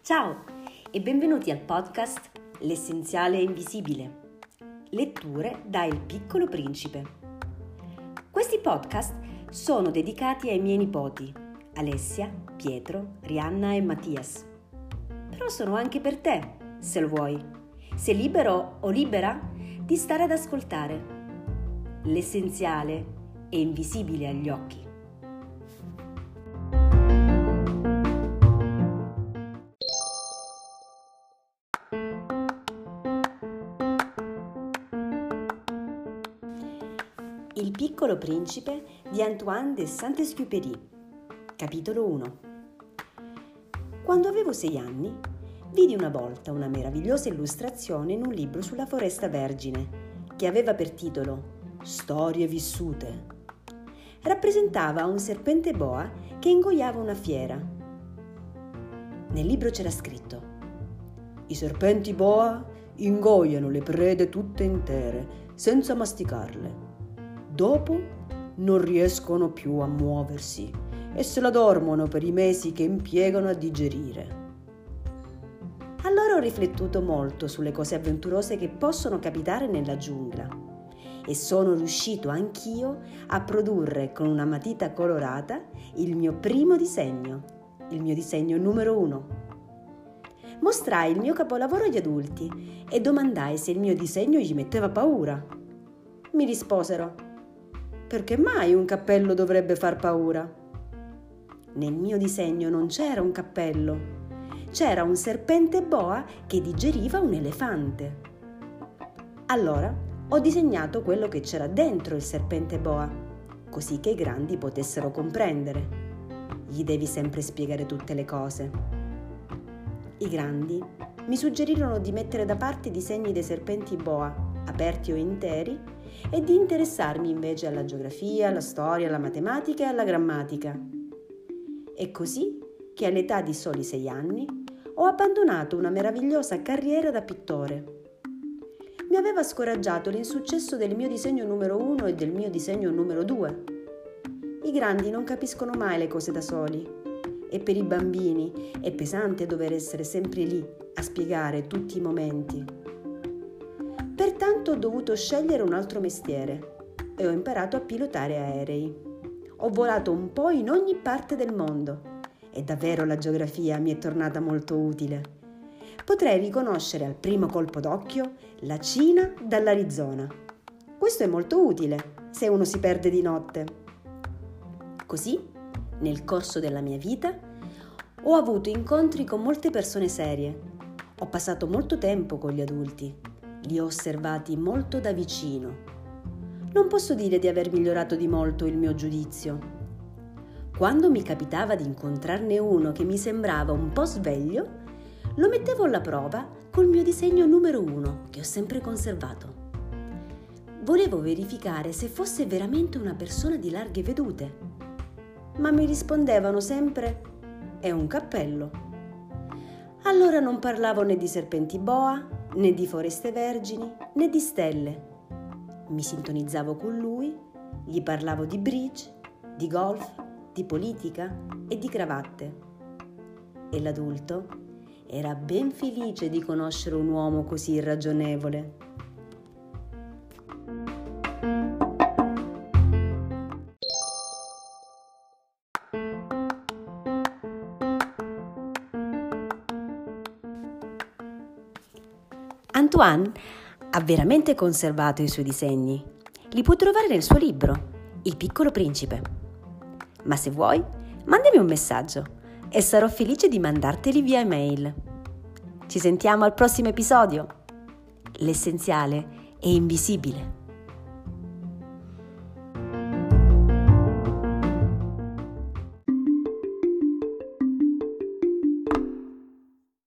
Ciao e benvenuti al podcast L'essenziale invisibile. Letture da Il piccolo principe. Questi podcast sono dedicati ai miei nipoti, Alessia, Pietro, Rianna e Mattias. Però sono anche per te, se lo vuoi. Sei libero o libera di stare ad ascoltare. L'essenziale è invisibile agli occhi. Il piccolo principe di Antoine de Saint-Exupéry, capitolo 1. Quando avevo sei anni, vidi una volta una meravigliosa illustrazione in un libro sulla foresta vergine che aveva per titolo Storie vissute. Rappresentava un serpente boa che ingoiava una fiera. Nel libro c'era scritto I serpenti boa ingoiano le prede tutte intere senza masticarle Dopo non riescono più a muoversi e se la dormono per i mesi che impiegano a digerire. Allora ho riflettuto molto sulle cose avventurose che possono capitare nella giungla e sono riuscito anch'io a produrre con una matita colorata il mio primo disegno, il mio disegno numero uno. Mostrai il mio capolavoro agli adulti e domandai se il mio disegno gli metteva paura. Mi risposero perché mai un cappello dovrebbe far paura? Nel mio disegno non c'era un cappello, c'era un serpente boa che digeriva un elefante. Allora ho disegnato quello che c'era dentro il serpente boa, così che i grandi potessero comprendere. Gli devi sempre spiegare tutte le cose. I grandi mi suggerirono di mettere da parte i disegni dei serpenti boa, aperti o interi, e di interessarmi invece alla geografia, alla storia, alla matematica e alla grammatica. È così che all'età di soli sei anni ho abbandonato una meravigliosa carriera da pittore. Mi aveva scoraggiato l'insuccesso del mio disegno numero uno e del mio disegno numero due. I grandi non capiscono mai le cose da soli e per i bambini è pesante dover essere sempre lì a spiegare tutti i momenti. Pertanto ho dovuto scegliere un altro mestiere e ho imparato a pilotare aerei. Ho volato un po' in ogni parte del mondo e davvero la geografia mi è tornata molto utile. Potrei riconoscere al primo colpo d'occhio la Cina dall'Arizona. Questo è molto utile se uno si perde di notte. Così, nel corso della mia vita, ho avuto incontri con molte persone serie. Ho passato molto tempo con gli adulti li ho osservati molto da vicino. Non posso dire di aver migliorato di molto il mio giudizio. Quando mi capitava di incontrarne uno che mi sembrava un po' sveglio, lo mettevo alla prova col mio disegno numero uno che ho sempre conservato. Volevo verificare se fosse veramente una persona di larghe vedute, ma mi rispondevano sempre è un cappello. Allora non parlavo né di serpenti boa né di foreste vergini né di stelle. Mi sintonizzavo con lui, gli parlavo di bridge, di golf, di politica e di cravatte. E l'adulto era ben felice di conoscere un uomo così irragionevole. Antoine ha veramente conservato i suoi disegni. Li puoi trovare nel suo libro, Il piccolo principe. Ma se vuoi, mandami un messaggio e sarò felice di mandarteli via email. Ci sentiamo al prossimo episodio. L'essenziale è invisibile.